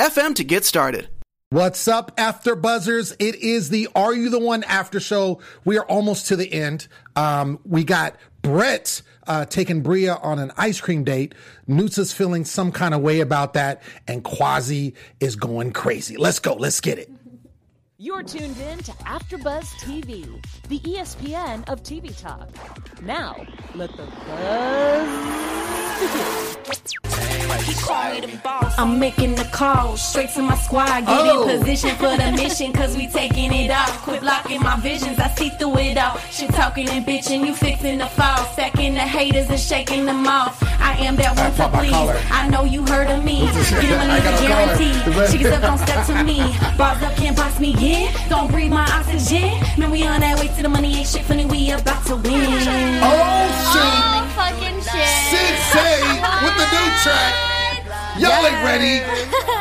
FM to get started. What's up, After Buzzers? It is the Are You the One After Show. We are almost to the end. Um, we got Brett uh, taking Bria on an ice cream date. Newts is feeling some kind of way about that, and Kwasi is going crazy. Let's go. Let's get it. You're tuned in to AfterBuzz TV, the ESPN of TV talk. Now, let the buzz I'm making the call straight to my squad. Get oh. in position for the mission, cause we taking it out. Quit blocking my visions, I see through it all. Shit talking and bitching, you fixing the fall. Stacking the haters and shaking them off. I am that one to please. I know you heard of me. Get them a nigga guarantee. Chicks up, don't step to me. Bars up, can't box me in. Don't breathe my oxygen. Man, we on that way to the money, ain't shit funny. We about to win. Oh, shit. Oh, fucking shit. Sinse with the new track. Y'all ain't ready.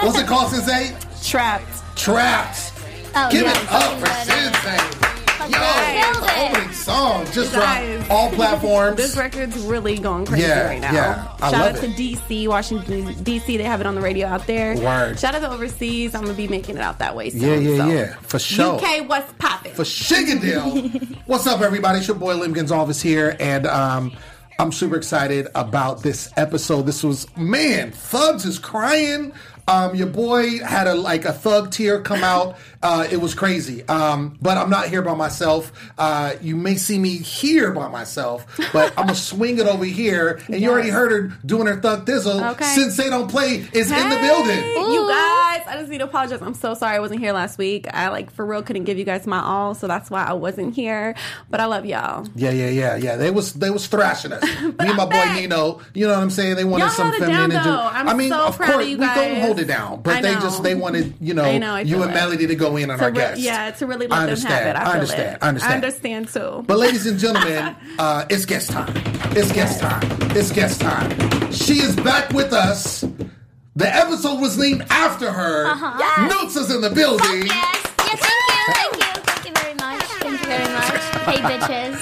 What's it called, Sinse? Trapped. Trapped. Oh, Give yeah, it up for Sinse. Yo, opening song just dropped all platforms. This record's really going crazy Yeah, right now. yeah. I Shout out to. DC, Washington DC. They have it on the radio out there. Word. Shout out to overseas. I'm gonna be making it out that way soon. Yeah, yeah, so. yeah. For sure. UK, what's poppin'? for Shigadale. What's up, everybody? It's your boy Lem Gonsalves here, and um, I'm super excited about this episode. This was man, Thugs is crying. Um, your boy had a like a thug tear come out. Uh, it was crazy. Um, but I'm not here by myself. Uh, you may see me here by myself, but I'm gonna swing it over here. And you already heard her doing her thug thizzle. Okay. Since they don't play is in the Hey, building. You guys, I just need to apologize. I'm so sorry I wasn't here last week. I like for real couldn't give you guys my all, so that's why I wasn't here. But I love y'all. Yeah, yeah, yeah, yeah. They was they was thrashing us. Me and my boy. Nino. You know what I'm saying? They wanted Y'all some feminine. down, I mean, so of of course you we guys. hold it down, but they just they wanted you know know, you and. Melody to go in on To our re- guests. yeah, to really I let them have understand. it. I, I understand. it. I understand. I understand too. But ladies and gentlemen, uh, it's guest time. It's guest time. It's guest time. She is back with us. The episode was named after her. Uh-huh. Noots is in the building. Yes, yes, thank you, thank you, thank you very much, thank you very much. Hey, bitches,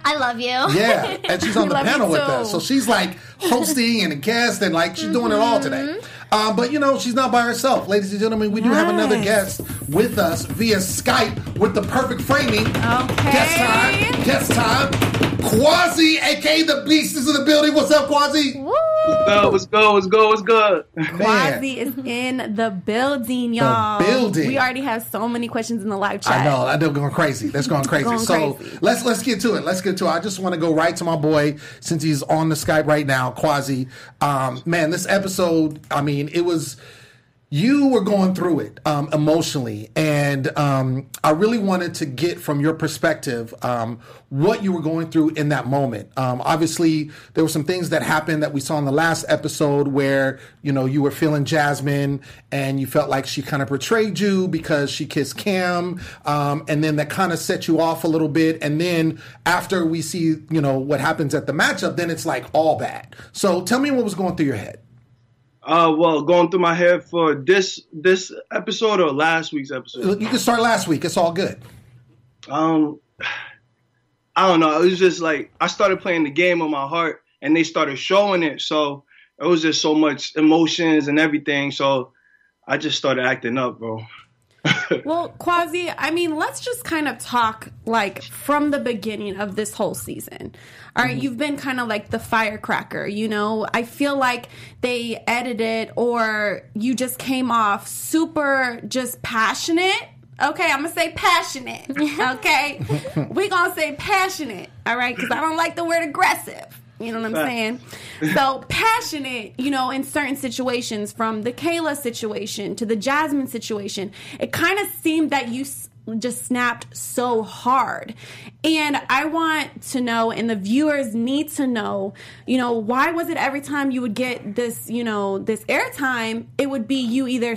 I love you. Yeah, and she's on the panel with us. So she's like hosting and a guest and like she's doing it all today. Um, but you know, she's not by herself. Ladies and gentlemen, we do have another guest with us via Skype with the perfect framing. Okay. Guest time. Guest time. Kwasi, aka the Beast, is in the building. What's up, Kwasi? Woo! go, let's go, let's go, let's go. Kwasi is in the building, y'all. building. We already have so many questions in the live chat. I know, I know, going crazy. That's going crazy. Going so crazy. let's let's get to it. Let's get to it. I just want to go right to my boy since he's on the Skype right now, Kwasi. Um, man, this episode. I mean, it was. You were going through it um, emotionally, and um, I really wanted to get from your perspective um, what you were going through in that moment. Um, obviously, there were some things that happened that we saw in the last episode where you know you were feeling Jasmine, and you felt like she kind of betrayed you because she kissed Cam, um, and then that kind of set you off a little bit. And then after we see you know what happens at the matchup, then it's like all bad. So tell me what was going through your head. Uh, well, going through my head for this this episode or last week's episode. You can start last week. It's all good. Um, I don't know. It was just like I started playing the game with my heart, and they started showing it. So it was just so much emotions and everything. So I just started acting up, bro. Well, Kwasi, I mean, let's just kind of talk like from the beginning of this whole season. All right, mm-hmm. you've been kind of like the firecracker, you know? I feel like they edited or you just came off super just passionate. Okay, I'm gonna say passionate. Okay, we gonna say passionate. All right, because I don't like the word aggressive. You know what I'm saying? So passionate, you know, in certain situations, from the Kayla situation to the Jasmine situation, it kind of seemed that you s- just snapped so hard. And I want to know, and the viewers need to know, you know, why was it every time you would get this, you know, this airtime, it would be you either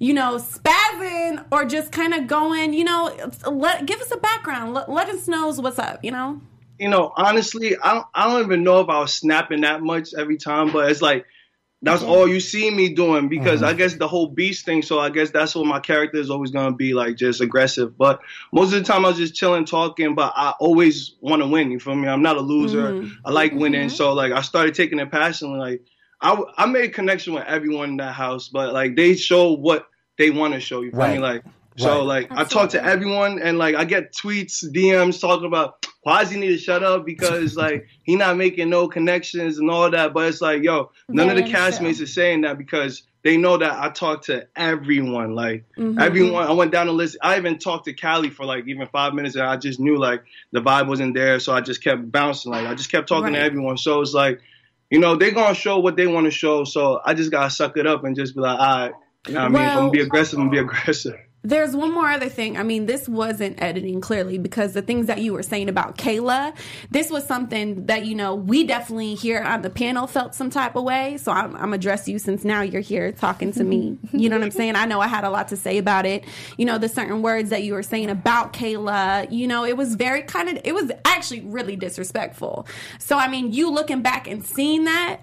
you know, spazzing, or just kind of going, you know, let give us a background. Let, let us know what's up, you know. You know, honestly, I don't, I don't even know if I was snapping that much every time, but it's like that's mm-hmm. all you see me doing because I mm-hmm. guess the whole beast thing. So I guess that's what my character is always gonna be like, just aggressive. But most of the time I was just chilling, talking. But I always want to win. You feel me? I'm not a loser. Mm-hmm. I like winning. So like I started taking it passionately. Like I I made a connection with everyone in that house, but like they show what they want to show. You feel me? Right. Like so Right. like I talk to everyone and like I get tweets, DMs talking about Kwasi need to shut up because like he not making no connections and all that. But it's like, yo, none of the Very true. castmates are saying that because they know that I talk to everyone. Like Mm-hmm. everyone, I went down the list. I even talked to Callie for like even five minutes, and I just knew like the vibe wasn't there, so I just kept bouncing. Like I just kept talking to everyone. So it's like, you know, they're gonna show what they want to show. So I just gotta suck it up and just be like, all right. You know what I mean? If I'm Well- gonna be aggressive, I'm gonna be uh, aggressive. There's one more other thing. I mean, this wasn't editing clearly because the things that you were saying about Kayla, this was something that, you know, we definitely here on the panel felt some type of way. So I'm, I'm address you since now you're here talking to me. You know what I'm saying? I know I had a lot to say about it. You know, the certain words that you were saying about Kayla, you know, it was very kind of, it was actually really disrespectful. So, I mean, you looking back and seeing that,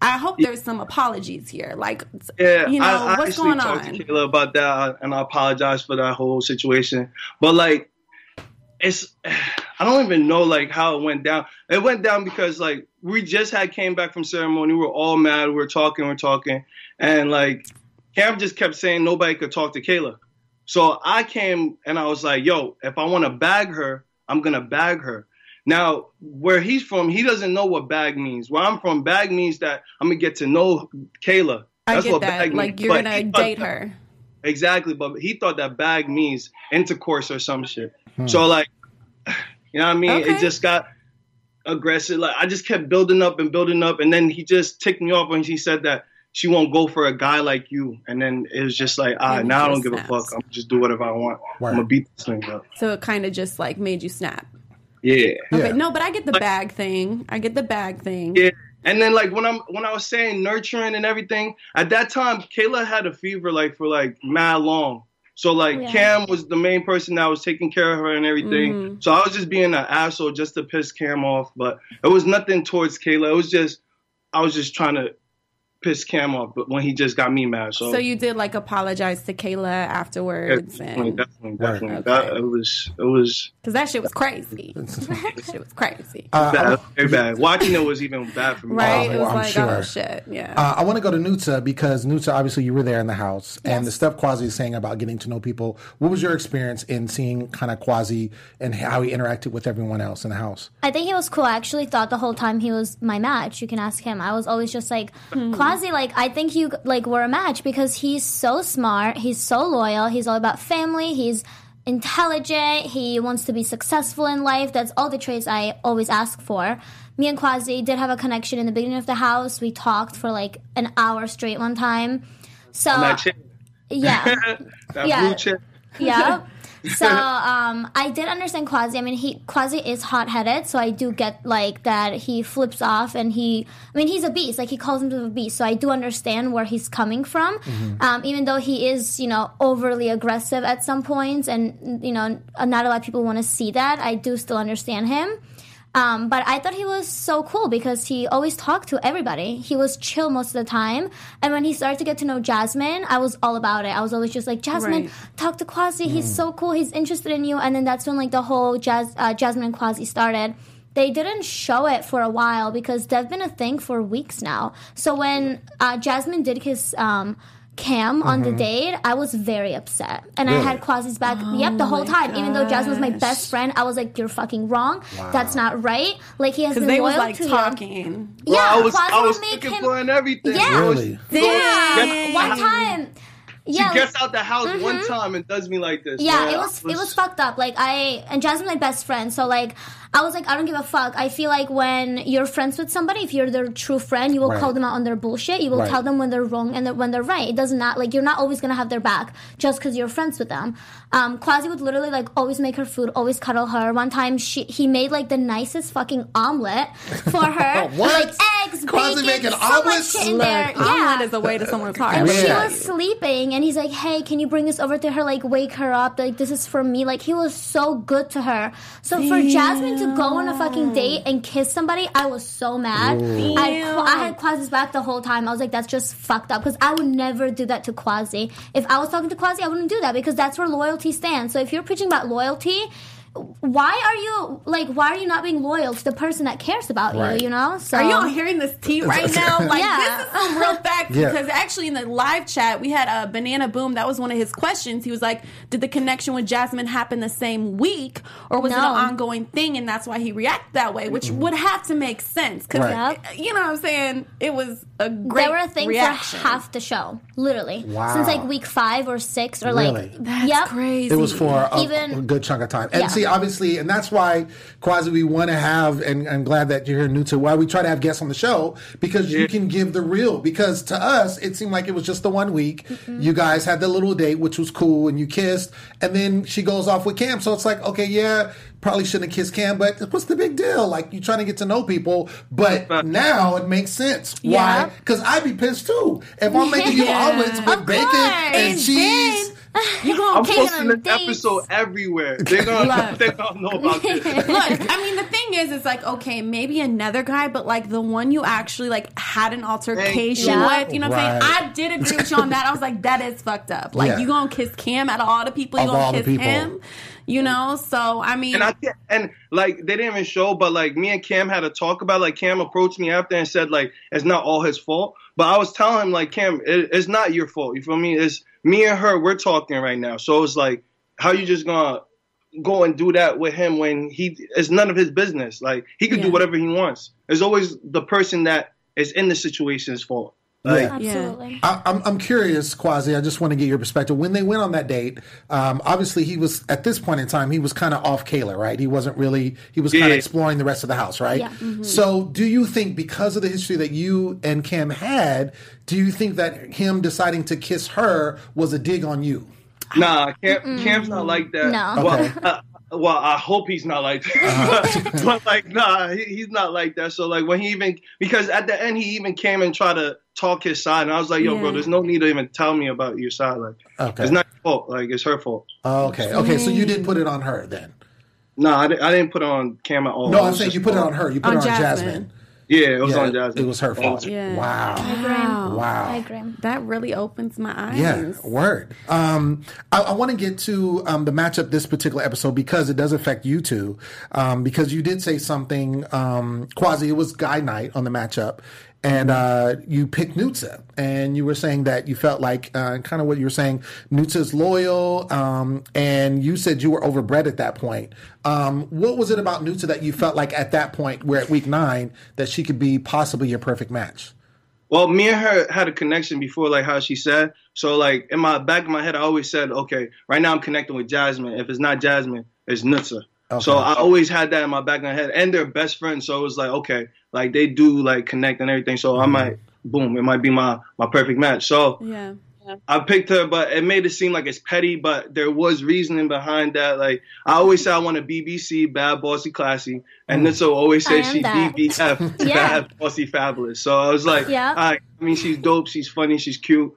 I hope there's some apologies here. Like, Yeah, you know, I, I what's actually going talked on? to Kayla about that, and I apologize for that whole situation. But like, it's I don't even know like how it went down. It went down because like we just had came back from ceremony. We were all mad. We were talking. We are talking, and like Cam just kept saying nobody could talk to Kayla. So I came and I was like, yo, if I want to bag her, I'm gonna bag her. Now, where he's from, he doesn't know what bag means. Where I'm from, bag means that I'm gonna get to know Kayla. I That's get what that. bag means. Like, means. you're But gonna thought date that- her. Exactly, but he thought that bag means intercourse or some shit. Hmm. So like, you know what I mean? Okay. It just got aggressive. Like I just kept building up and building up, and then he just ticked me off when he said that she won't go for a guy like you. And then it was just like, all right, And now I don't give a fuck. I'm gonna just do whatever I want. Word. I'm gonna beat this thing up. So it kind of just like made you snap. Yeah. Okay, Yeah. no, but I get the bag thing. I get the bag thing. Yeah. And then like when I'm when I was saying nurturing and everything, at that time Kayla had a fever like for like mad long. So like Yeah. Cam was the main person that was taking care of her and everything. Mm-hmm. So I was just being an asshole just to piss Cam off, but it was nothing towards Kayla. It was just I was just trying to piss Cam off, but when he just got me mad. So, So you did like apologize to Kayla yeah, afterwards, definitely, and definitely, Right. definitely. Okay. That, it was it was because that shit was crazy. that shit was crazy. Uh, bad, very bad. Watching it was even bad for me. right? Oh, it was I'm like, sure. oh shit, yeah. Uh, I want to go to Nutsa because Nutsa, obviously, you were there in the house, and the stuff Kwasi is saying about getting to know people. What was your experience in seeing kind of Kwasi and how he interacted with everyone else in the house? I think he was cool. I actually thought the whole time he was my match. You can ask him. I was always just like, Kwasi, like, I think you, like, were a match because he's so smart. He's so loyal. He's all about family. He's intelligent. He wants to be successful in life. That's all the traits I always ask for. Me and Kwasi did have a connection in the beginning of the house. We talked for like an hour straight one time. So, And that chick, yeah. Yeah. yeah. So um, I did understand Kwasi. I mean, he Kwasi is hot headed, so I do get like that he flips off and he. I mean, he's a beast. Like he calls himself a beast, so I do understand where he's coming from. Um, even though he is, you know, overly aggressive at some points, and you know, not a lot of people want to see that. I do still understand him. Um, but I thought he was so cool because he always talked to everybody. He was chill most of the time. And when he started to get to know Jasmine, I was all about it. I was always just like, Jasmine, Right. talk to Kwasi. He's so cool. He's interested in you. And then that's when like the whole Jas- uh, Jasmine and Kwasi started. They didn't show it for a while because they've been a thing for weeks now. So when uh, Jasmine did his um, cam on the mm-hmm. date, I was very upset, and I had Kwasi's back. Oh yep, the whole time. Even though Jasmine was my best friend, I was like, "You're fucking wrong. That's not right." Like he has Because been they loyal was like to you. talking. Yeah, Well, I was Kwasi I would was make him. for and everything. Yeah. Really? Yeah, one time. Yeah, she gets out the house one mm-hmm. time and does me like this. Yeah, man. it was it was fucked up. Like I and Jasmine, my best friend, so like I was like I don't give a fuck. I feel like when you're friends with somebody, if you're their true friend, you will Right. call them out on their bullshit. You will Right. tell them when they're wrong and when they're right. It does not like you're not always gonna have their back just because you're friends with them. Um, Kwasi would literally like always make her food, always cuddle her. One time she he made like the nicest fucking omelet for her, What? like eggs, Kwasi bacon, making so omelets? much shit in Look, there. omelet Yeah, is a way to someone's heart. and Yeah. she was sleeping, and he's like, "Hey, can you bring this over to her? Like, wake her up. Like, this is for me." Like, he was so good to her. So for Jasmine to go on a fucking date and kiss somebody, I was so mad. I, I had Kwasi's back the whole time. I was like, "That's just fucked up," because I would never do that to Kwasi. If I was talking to Kwasi, I wouldn't do that because that's where loyalty stands. So if you're preaching about loyalty. Why are you like? Why are you not being loyal to the person that cares about Right. you? You know. So Are y'all hearing this tea right now? Like Yeah. this is some real fact Yeah. because actually in the live chat we had a banana boom. That was one of his questions. He was like, "Did the connection with Jasmine happen the same week, or was it an ongoing thing?" And that's why he reacted that way, which mm-hmm. would have to make sense because Right. you know what I'm saying. It was a great they were a thing reaction. for half the show, literally. Wow. Since like week five or six, or Really? like That's yep. crazy. It was for a, Even- a good chunk of time. And Yeah. see, obviously, and that's why, Kwasi, we want to have, and I'm glad that you're here, Nutsa, why we try to have guests on the show, because you can give the real. Because to us, it seemed like it was just the one week. Mm-hmm. You guys had the little date, which was cool, and you kissed, and then she goes off with Cam. So it's like, okay, yeah, probably shouldn't have kissed Cam, but what's the big deal? Like, you're trying to get to know people, but now it makes sense. Why? Because I'd be pissed too. If I'm making you omelets with Of bacon course. and And cheese. You gonna I'm posting on this dates. episode everywhere. They're gonna, they're gonna know about this. Look, I mean, the thing is, it's like okay, maybe another guy, but like the one you actually like had an altercation Yeah. with, you know what I'm saying? I did agree with you on that. I was like, that is fucked up. Like, Yeah. you gonna kiss Cam out of all the people, you Of gonna the kiss people. him, you know? So I mean, And I and like they didn't even show, but like me and Cam had a talk about. Like Cam approached me after and said like it's not all his fault. But I was telling him like Cam, it, it's not your fault. You feel me? It's me and her. We're talking right now. So it's like how you just gonna go and do that with him when he it's none of his business. Like he can do whatever he wants. It's always the person that is in the situation's fault. Like, Yeah. Absolutely. I, I'm, I'm curious, Kwasi. I just want to get your perspective. When they went on that date, um, obviously he was at this point in time he was kind of off Kayla, right? He wasn't really. He was kind of Yeah. exploring the rest of the house, right? Yeah. Mm-hmm. So, do you think because of the history that you and Cam had, do you think that him deciding to kiss her was a dig on you? Nah, Cam, Cam's not like that. No. Well, Okay. uh, well, I hope he's not like that. but like, nah, he, he's not like that. So like, when he even because at the end he even came and tried to talk his side, and I was like, yo, bro, there's no need to even tell me about your side. Like, Okay. it's not your fault. Like, it's her fault. Oh, okay. Okay. So you did put it on her then? Nah, I, I didn't put it on Cam at all. No, I'm saying you put it on her. You put On it on Jasmine. Jasmine. Yeah, it was Yeah, on Jasmine. It was her fault. Yeah. Wow. wow, Wow. I agree. that really opens my eyes. Yeah, word. Um, I, I want to get to um, the matchup this particular episode because it does affect you two. Um, because you did say something, um, Kwasi, it was guy night on the matchup, and uh, you picked Nutsa, and you were saying that you felt like uh, kind of what you were saying. Nutsa's loyal, um, and you said you were overbred at that point. Um, what was it about Nutsa that you felt like at that point, we're at week nine, that she could be possibly your perfect match? Well, me and her had a connection before, like how she said. So, like in my back of my head, I always said, okay, right now I'm connecting with Jasmine. If it's not Jasmine, it's Nutsa. So I always had that in my back of my head, and they're best friends. So it was like, okay, like they do like connect and everything. So I mm-hmm. might, boom, it might be my my perfect match. So Yeah. I picked her, but it made it seem like it's petty. But there was reasoning behind that. Like I always say, I want a BBC, bad, bossy, classy, and mm. Nutsa always I says she that. BBF, Yeah. bad, bossy, fabulous. So I was like, Yeah. I, I mean, she's dope, she's funny, she's cute.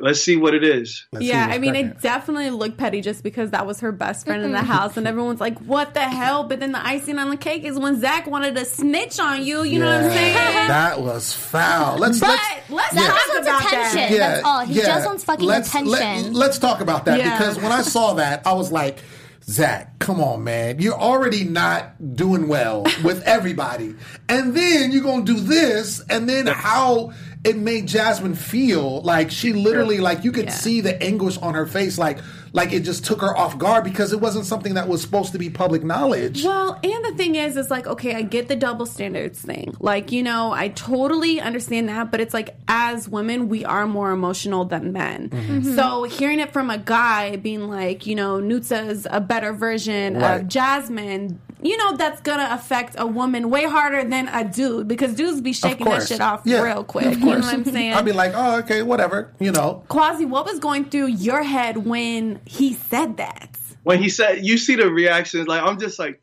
Let's see what it is. Let's yeah, I mean, cracking. it definitely looked petty just because that was her best friend in the house, and everyone's like, "What the hell?" But then the icing on the cake is when Zak wanted to snitch on you. You know what I'm saying? That was foul. Let's But let's let's That talk wants about attention. that. That's all. He just wants fucking let's, attention. Let, us talk about that Yeah. because when I saw that, I was like, Zak, come on, man. You're already not doing well with everybody. And then you're going to do this. And then how it made Jasmine feel like she literally like you could Yeah. see the anguish on her face, like like it just took her off guard because it wasn't something that was supposed to be public knowledge. Well, and the thing is, is like, okay, I get the double standards thing. Like, you know, I totally understand that, but it's like, as women, we are more emotional than men. Mm-hmm. So hearing it from a guy being like, you know, Nutsa's a better version Right. of Jasmine, you know, that's gonna affect a woman way harder than a dude because dudes be shaking that shit off Yeah, real quick. of You know what I'm saying? I'd be like, oh, okay, whatever, you know. Kwasi, what was going through your head when he said that? when he said, you see the reactions, like I'm just like,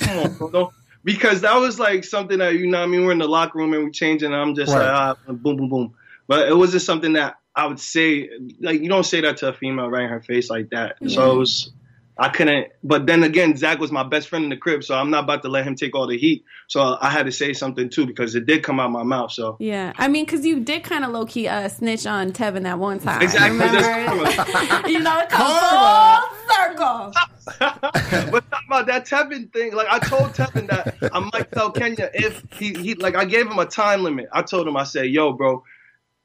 come on, bro, don't. Because that was like something that you know, what I mean, we're in the locker room and we're changing, and I'm just Right. like, ah, boom, boom, boom. But it was just something that I would say, like you don't say that to a female right in her face like that. So it was, I couldn't. But then again, Zak was my best friend in the crib, so I'm not about to let him take all the heat. So I had to say something too because it did come out my mouth. So Yeah, I mean, because you did kind of low key uh, snitch on Tevin that one time. exactly, Remember? that's you know, it comes full circle. but talking about that Tevin thing, like I told Tevin that I might tell Kenya if he, he like I gave him a time limit. I told him I said, "Yo, bro,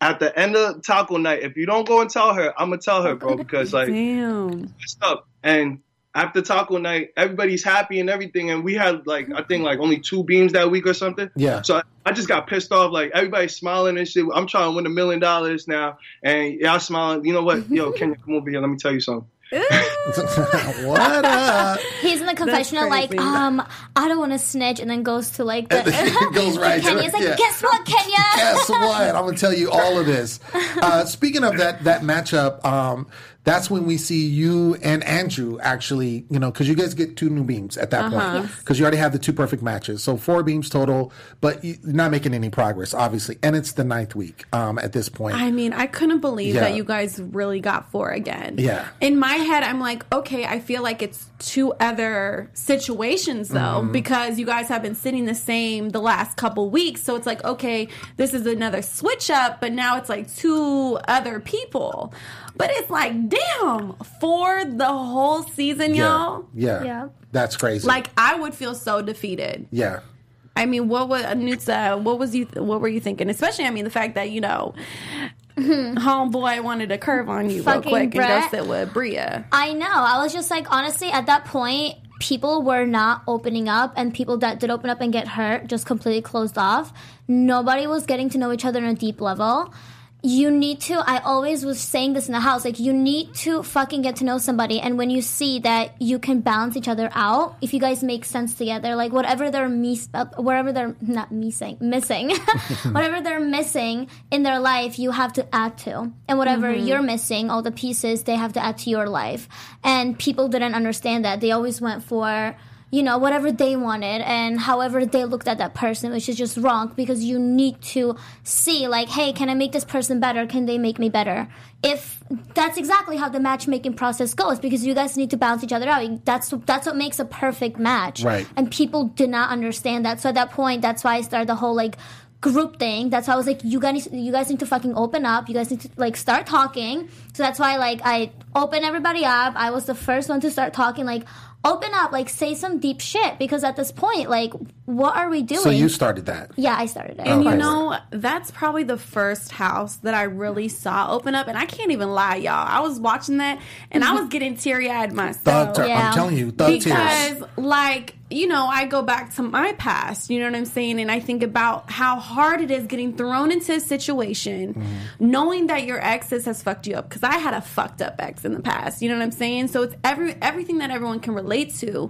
at the end of taco night, if you don't go and tell her, I'm gonna tell her, bro, because like Damn. messed up." And after taco night, everybody's happy and everything, and we had like I think like only two beams that week or something. Yeah. So I, I just got pissed off. Like everybody's smiling and shit. I'm trying to win a million dollars now, and y'all smiling. You know what? Yo, Kenya, come over here. Let me tell you something. what up? He's in the confessional, like, um, I don't want to snitch, and then goes to like the Goes right to Kenya's it, like, yeah. guess what, Kenya? Guess what? I'm gonna tell you all of this. Uh, speaking of that that matchup, um, that's when we see you and Andrew actually, you know, because you guys get two new beams at that Uh-huh. point because you already have the two perfect matches, so four beams total, but you're not making any progress, obviously, and it's the ninth week um, at this point. I mean, I couldn't believe Yeah. that you guys really got four again. Yeah. In my head, I'm like, okay, I feel like it's two other situations though, Mm-hmm. because you guys have been sitting the same the last couple weeks. So it's like, okay, this is another switch up, but now it's like two other people. But it's like, damn, for the whole season, yeah, y'all. yeah, Yeah. that's crazy. Like I would feel so defeated. yeah. I mean, what was Nutsa? What was you? What were you thinking? Especially, I mean, the fact that you know, Mm-hmm. homeboy wanted to curve on you real Fucking quick and Brett. go sit with Bria. I know. I was just like, honestly, at that point, people were not opening up, and people that did open up and get hurt just completely closed off. Nobody was getting to know each other on a deep level. You need to, I always was saying this in the house, like, you need to fucking get to know somebody. And when you see that you can balance each other out, if you guys make sense together, like, whatever they're mis- whatever they're not missing, missing, whatever they're missing in their life, you have to add to. And whatever mm-hmm. you're missing, all the pieces, they have to add to your life. And people didn't understand that. They always went for, you know, whatever they wanted and however they looked at that person, which is just wrong because you need to see, like, hey, can I make this person better? Can they make me better? If that's exactly how the matchmaking process goes, because you guys need to balance each other out. That's that's what makes a perfect match. Right. And people did not understand that. So at that point, that's why I started the whole like group thing. That's why I was like, you guys, you guys need to fucking open up. You guys need to like start talking. So that's why like I opened everybody up. I was the first one to start talking. Like open up, like say some deep shit. Because at this point, like, what are we doing? So you started that. yeah, I started it. And of you know, that's probably the first house that I really saw open up. And I can't even lie, y'all. I was watching that and I was getting teary eyed myself. Thug, ter- Yeah. I'm telling you, thug tears. because like you know i go back to my past you know what i'm saying and i think about how hard it is getting thrown into a situation Mm-hmm. knowing that your exes has fucked you up because i had a fucked up ex in the past you know what i'm saying so it's every everything that everyone can relate to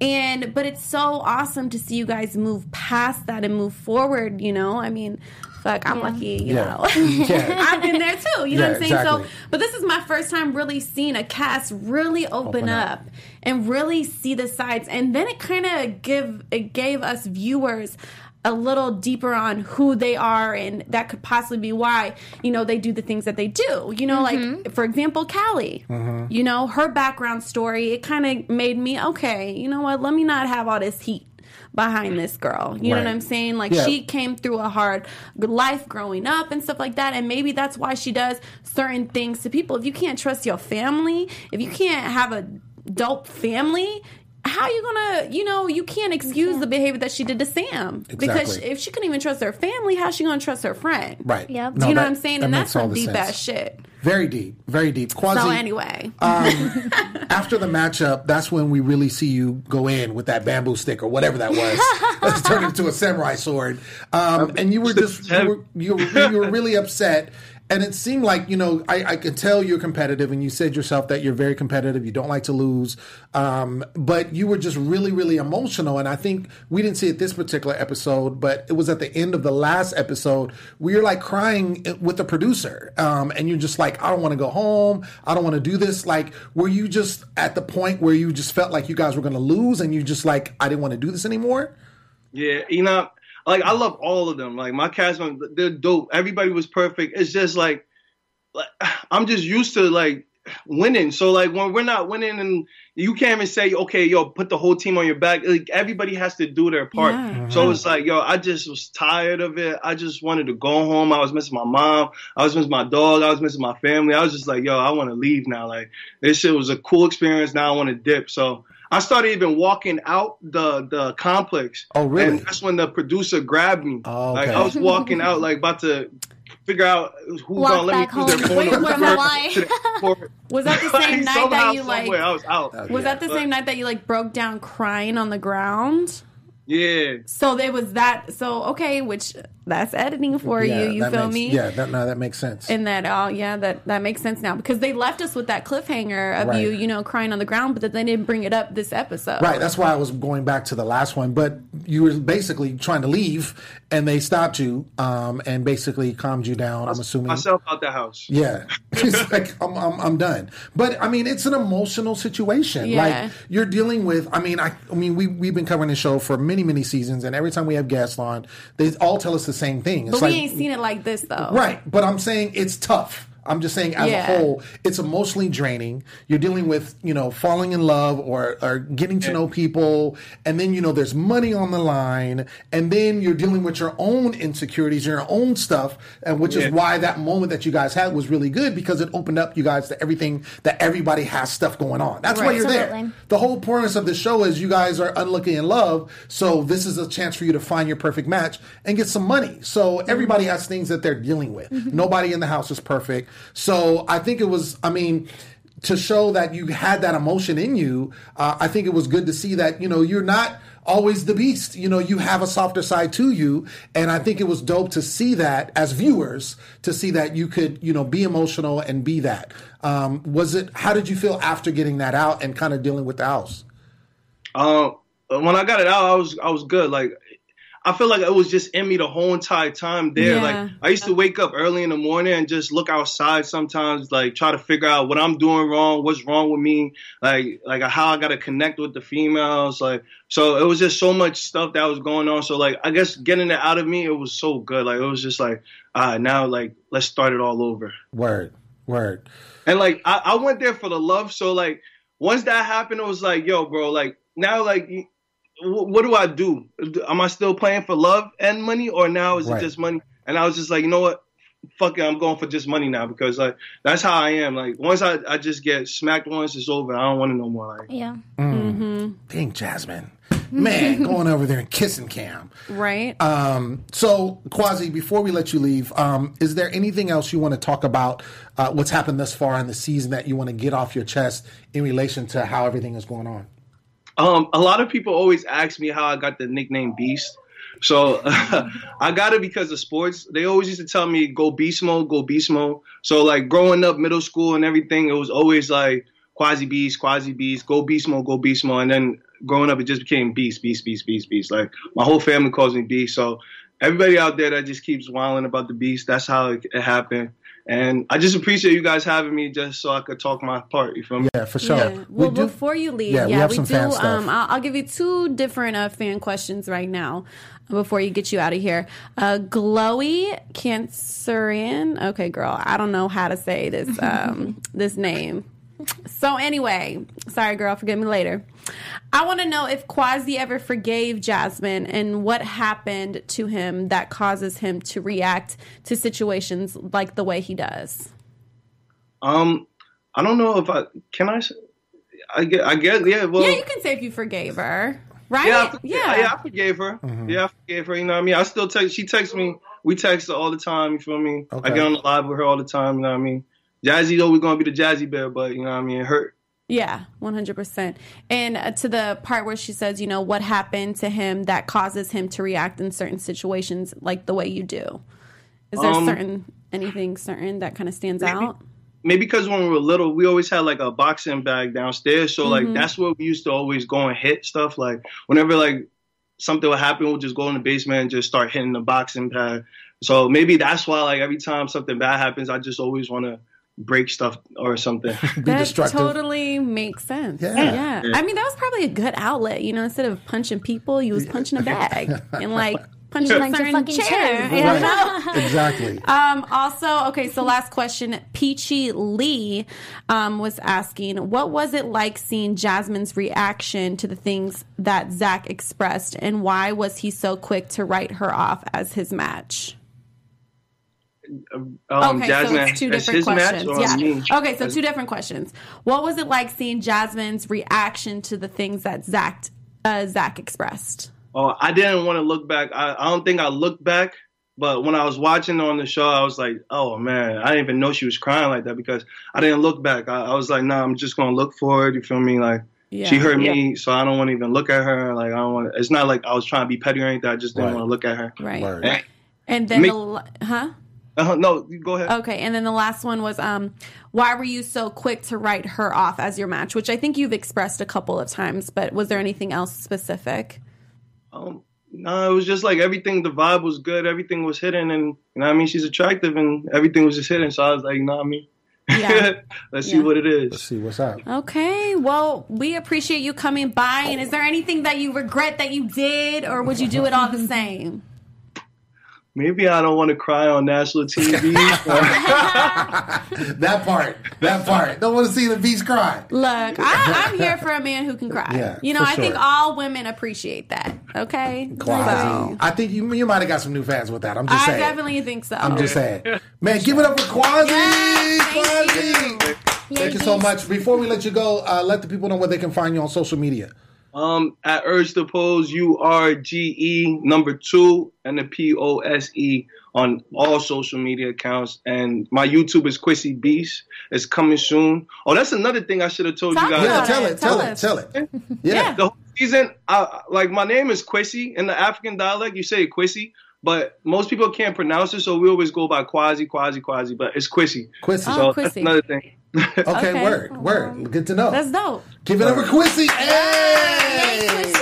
and but it's so awesome to see you guys move past that and move forward you know i mean fuck i'm lucky you Yeah. know Yeah. I've been there too. You know what I'm saying? exactly. So, but this is my first time really seeing a cast really open, Open up. up. And really see the sides. And then it kind of give it gave us viewers a little deeper on who they are, and that could possibly be why you know they do the things that they do. You know, like for example, Callie. Mm-hmm. You know her background story. It kind of made me okay. You know what? Let me not have all this heat behind this girl. You know what I'm saying? Like Yeah. she came through a hard life growing up and stuff like that and maybe that's why she does certain things to people if you can't trust your family if you can't have a dope family how you gonna you know you can't excuse the behavior that she did to sam because if she couldn't even trust her family how's she gonna trust her friend Right. Yep. No, you know that- what i'm saying that and that's all some the deep sense. ass shit Very deep, very deep. Kwasi, so anyway after the matchup, that's when we really see you go in with that bamboo stick or whatever that was. Let's turn it into a samurai sword. Um, and you were just you were, you, were, you were really upset. And it seemed like you know I, I could tell you're competitive, and you said yourself that you're very competitive. You don't like to lose, um, but you were just really, really emotional. And I think we didn't see it this particular episode, but it was at the end of the last episode where you're like crying with the producer, um, and you're just like, I don't want to go home. I don't want to do this. Like, were you just at the point where you just felt like you guys were going to lose, and you just like, I didn't want to do this anymore? Yeah, you know, like I love all of them. Like my cast, members, they're dope. Everybody was perfect. It's just like, like I'm just used to like winning. So like when we're not winning, and you can't even say, okay, yo, put the whole team on your back. Like everybody has to do their part. Yeah. Mm-hmm. So it's like, yo, I just was tired of it. I just wanted to go home. I was missing my mom. I was missing my dog. I was missing my family. I was just like, yo, I want to leave now. Like this shit was a cool experience. Now I want to dip. So. I started even walking out the the complex. Oh, really? And that's when the producer grabbed me. Oh, Like. I was walking out, like about to figure out who's Walk gonna let me back use their home. phone. Wait, or wait, why? to the airport. was that the same Like, night somehow, that you like somewhere, I was out. Oh, was that the But- same night that you like broke down crying on the ground Yeah. so there was that so okay which that's editing for Yeah, you you feel makes- me Yeah, that, no, that makes sense. And that, oh yeah, that that makes sense now because they left us with that cliffhanger of Right. you, you know, crying on the ground, but that they didn't bring it up this episode. Right, that's why I was going back to the last one. But you were basically trying to leave, and they stopped you, um, and basically calmed you down. I'm assuming. Myself out the house. Yeah, it's like I'm, I'm, I'm done. But I mean, it's an emotional situation. Yeah. Like you're dealing with. I mean, I, I mean, we we've been covering the show for many, many seasons, and every time we have guests on, they all tell us the same thing. It's But like we ain't seen it like this though. Right, but I'm saying it's tough. I'm just saying, as Yeah. a whole, it's emotionally draining. You're dealing with, you know, falling in love or, or getting to know people, and then you know there's money on the line, and then you're dealing with your own insecurities, your own stuff, and which Yeah. is why that moment that you guys had was really good because it opened up you guys to everything that everybody has stuff going on. That's why you're there. Absolutely. The whole premise of the show is you guys are unlucky in love, so this is a chance for you to find your perfect match and get some money. So everybody mm-hmm. has things that they're dealing with. Mm-hmm. Nobody in the house is perfect. So I think it was, I mean, to show that you had that emotion in you, uh, I think it was good to see that, you know, you're not always the beast. You know, you have a softer side to you. And I think it was dope to see that as viewers, to see that you could, you know, be emotional and be that. Um, was it, how did you feel after getting that out and kind of dealing with the house? Um, when I got it out, I was I was good. Like I feel like it was just in me the whole entire time there. Yeah. Like I used to wake up early in the morning and just look outside sometimes, like try to figure out what I'm doing wrong, what's wrong with me, like like how I gotta connect with the females. Like so it was just so much stuff that was going on. So like I guess getting it out of me, it was so good. Like it was just like, ah, now like let's start it all over. Word, word. And like I, I went there for the love. So like once that happened, it was like, yo, bro, like now like y- wh- what do I do? Am I still playing for love and money, or now is Right. it just money? And I was just like, you know what? Fuck it, I'm going for just money now because like that's how I am. Like once I, I just get smacked once, it's over. I don't want it no more. Like Yeah. Dang, Jasmine. Man, going over there and kissing Cam. Right. Um, so, Kwasi, before we let you leave, um, is there anything else you want to talk about uh, what's happened thus far in the season that you want to get off your chest in relation to how everything is going on? Um, a lot of people always ask me how I got the nickname Beast. So I got it because of sports. They always used to tell me go beast mode, go beast mode. So like growing up, middle school and everything, it was always like Kwasi beast, Kwasi beast, go beast mode, go beast mode. And then growing up, it just became beast, beast, beast, beast, beast. Like my whole family calls me beast. So everybody out there that just keeps whining about the beast, that's how it, it happened. And I just appreciate you guys having me just so I could talk my part. You feel me? Yeah, for sure. Yeah. We Well, do- before you leave, Yeah, yeah, we we, have some do. fan stuff. Um, I'll, I'll give you two different uh, fan questions right now before you get you out of here. Uh, Glowy Cancerian. Okay, girl, I don't know how to say this um, this name. So anyway, sorry, girl, forgive me later. I want to know if Kwasi ever forgave Jasmine and what happened to him that causes him to react to situations like the way he does. Um, I don't know if I can I. get, I guess, yeah. Well, yeah, you can say if you forgave her, right? Yeah, I, yeah. yeah, I forgave her. Yeah, I forgave her. You know what I mean? I still text. She texts me. We text her all the time. You feel me? I Okay. get on the live with her all the time. You know what I mean? Jazzy's always gonna be the Jazzy Bear, but you know what I mean? It hurt. Yeah, one hundred percent. And uh, to the part where she says, you know, what happened to him that causes him to react in certain situations like the way you do. Is there Um, certain anything certain that kind of stands out? Maybe because when we were little, we always had like a boxing bag downstairs. So Mm-hmm. like that's where we used to always go and hit stuff. Like whenever like something would happen, we'll just go in the basement and just start hitting the boxing pad. So maybe that's why like every time something bad happens, I just always want to break stuff or something. Be that destructive. totally makes sense. Yeah. yeah I mean, that was probably a good outlet. You know, instead of punching people, you was punching a bag and like punching Like the certain fucking chairs. chair. you Right. know? exactly. Um, also, okay, so last question. Peachy Lee um, was asking, what was it like seeing Jasmine's reaction to the things that Zak expressed, and why was he so quick to write her off as his match? Um, okay, Jasmine, so it's two as different his questions. match or yeah. me? Okay, so two different questions. What was it like seeing Jasmine's reaction to the things that Zak uh, Zak expressed? Oh, I didn't want to look back. I, I don't think I looked back, but when I was watching on the show, I was like, oh man, I didn't even know she was crying like that because I didn't look back. I, I was like, nah, I'm just gonna look forward. You feel me? Like Yeah. she hurt me, so I don't want to even look at her. Like I don't want. It's not like I was trying to be petty or anything. I just didn't Right. want to look at her. Right. Word. And- And then Make- the huh? Uh, no, go ahead. Okay, and then the last one was um, why were you so quick to write her off as your match? Which I think you've expressed a couple of times, but was there anything else specific? Um, no, it was just like everything. The vibe was good. Everything was hidden, and you know, what I mean, she's attractive, and everything was just hidden. So I was like, you know, what I mean, Yeah. let's see what it is. Let's see what's up. Okay, well, we appreciate you coming by. And is there anything that you regret that you did, or would you do it all the same? Maybe I don't want to cry on national TV. That part. That part. Don't want to see the beast cry. Look, I, I'm here for a man who can cry. Yeah, you know, for I think all women appreciate that. Okay, Kwasi. So, I think you you might have got some new fans with that. I'm just I saying. I definitely think so. I'm just saying. Man, give it up for Kwasi. Yes, thank Kwasi. Thank you so much. Before we let you go, uh, let the people know where they can find you on social media. Um, at Urge the Pose, U R G E number two and the P O S E on all social media accounts. And my YouTube is Quissy Beast. It's coming soon. Oh, that's another thing I should have told Talk you guys. Yeah, tell it. it, tell Tell it, tell it. Yeah. the whole season, I, like my name is Quissy in the African dialect. You say Quissy, but most people can't pronounce it, so we always go by Kwasi, Kwasi, Kwasi. But it's Quissy. Quissy. Oh, So that's another thing. Okay, Okay. word, word. Good to know. That's dope. Give it up for Quissy. Hey!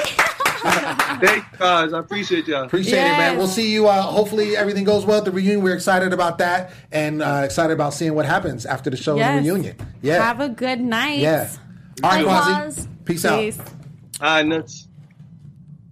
Thank guys. I appreciate y'all. Appreciate it, man. We'll see you. Uh, hopefully, everything goes well at the reunion. We're excited about that and uh, excited about seeing what happens after the show and Yes. the reunion. Yeah. Have a good night. yeah. All right, Bye, Kwasi. Peace, Peace. out. All right, nuts.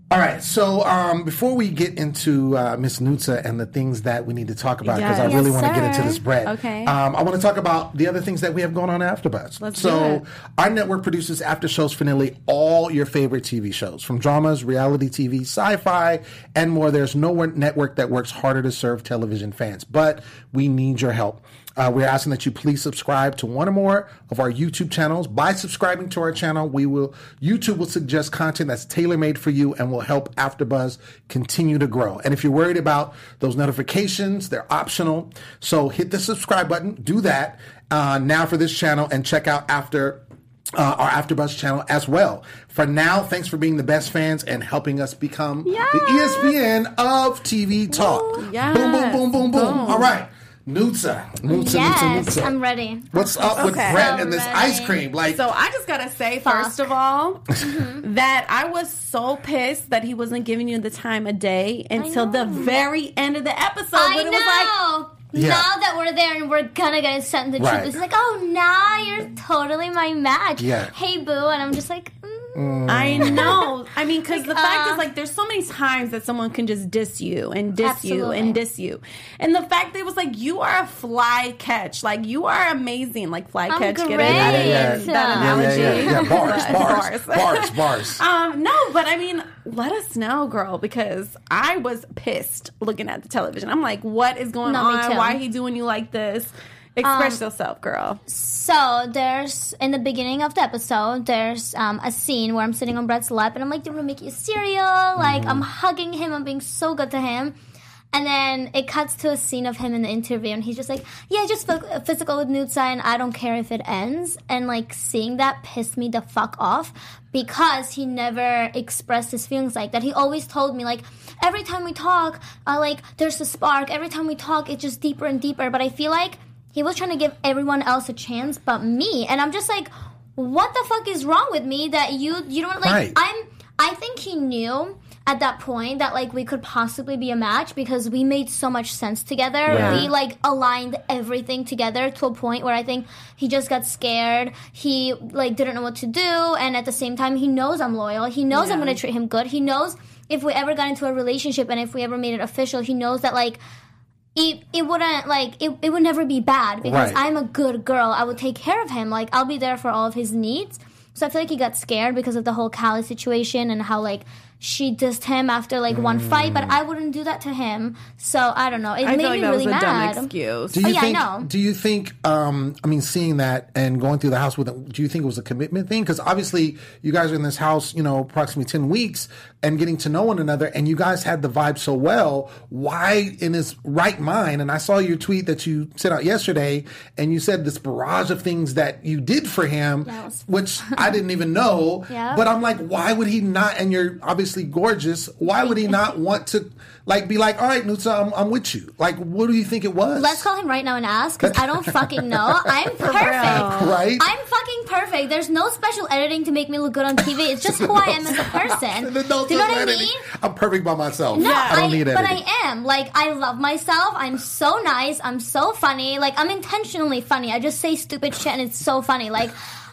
All right. So, um, before we get into uh, Miss Nutsa and the things that we need to talk about, because I really Yes, want to get into this bread. Okay. Um, I want to talk about the other things that we have going on AfterBuzz. Let's so, our network produces after shows for nearly all your favorite TV shows, from dramas, reality TV, sci-fi, and more. There's no one network that works harder to serve television fans, but we need your help. Uh, we're asking that you please subscribe to one or more of our YouTube channels. By subscribing to our channel, we will YouTube will suggest content that's tailor made for you and will help AfterBuzz continue to grow. And if you're worried about those notifications, they're optional. So hit the subscribe button. Do that uh, now for this channel and check out after. Uh, our AfterBuzz channel as well. For now, thanks for being the best fans and helping us become the E ESPN of TV talk. Yes. Boom, boom, boom, boom, boom. Boom. All right. Nutsa. Nutsa, Nutsa, Yes, Nutsa. I'm ready. What's up with Okay. Brett and this Alright. ice cream? Like, So I just gotta say, Fuck. first of all, mm-hmm. that I was so pissed that he wasn't giving you the time of day until the very end of the episode. I when know. it was like, Yeah. Now that we're there and we're gonna get sent the Right. truth, it's like, oh, now you're totally my match. Yeah. Hey, boo, and I'm just like, mm. I know. I mean, because the fact uh, is, like, there's so many times that someone can just diss you and diss you and diss you, and the fact that it was like you are a fly catch, like you are amazing, like fly I'm catch. Get it? great. That, Yeah, that yeah. yeah, analogy. yeah, yeah, yeah. Bars, bars, Bars. bars, bars. Um, no, but I mean, let us know, girl, because I was pissed looking at the television. I'm like, what is going No, me on? too. Why he doing you like this? Express yourself, girl. So there's in the beginning of the episode, there's um, a scene where I'm sitting on Brett's lap and I'm like, "Do you want to make you cereal?" Like I'm hugging him, I'm being so good to him. And then it cuts to a scene of him in the interview, and he's just like, "Yeah, just ph- physical with Nutsa, and I don't care if it ends." And like seeing that pissed me the fuck off because he never expressed his feelings like that. He always told me like, every time we talk, uh, like there's a spark. Every time we talk, it's just deeper and deeper. But I feel like he was trying to give everyone else a chance but me. And i'm just like what the fuck is wrong with me that you you don't like Right. i'm i think he knew at that point that like we could possibly be a match because we made so much sense together. Right. we like aligned everything together to a point where i think he just got scared. He like didn't know what to do. And at the same time he knows i'm loyal. He knows i'm going to treat him good. He knows if we ever got into a relationship and if we ever made it official he knows that like it, it wouldn't like it, it would never be bad because Right. I'm a good girl. I would take care of him. Like I'll be there for all of his needs. So I feel like he got scared because of the whole Callie situation and how like she dissed him after like one fight, but I wouldn't do that to him. So I don't know. It I made feel like me that really was a mad. dumb excuse. Do you Oh, yeah, I think? know. Do you think? Um, I mean, seeing that and going through the house with it, do you think it was a commitment thing? Because obviously, you guys are in this house, you know, approximately ten weeks, and getting to know one another, and you guys had the vibe so well. Why, in his right mind? And I saw your tweet that you sent out yesterday, and you said this barrage of things that you did for him, Yeah, it was- which I didn't even know. Yeah. But I'm like, why would he not? And you're obviously gorgeous. Why would he not want to? Like be like, all right, Nutsa, I'm, I'm with you. Like, what do you think it was? Let's call him right now and ask because I don't fucking know. I'm perfect. Right? I'm fucking perfect. There's no special editing to make me look good on TV. It's just who I am as a person. Then don't you know do what I mean? I'm perfect by myself. No, I don't need it. but. I am. Like, I love myself. I'm so nice. I'm so funny. Like, I'm intentionally funny. I just say stupid shit and it's so funny. Like,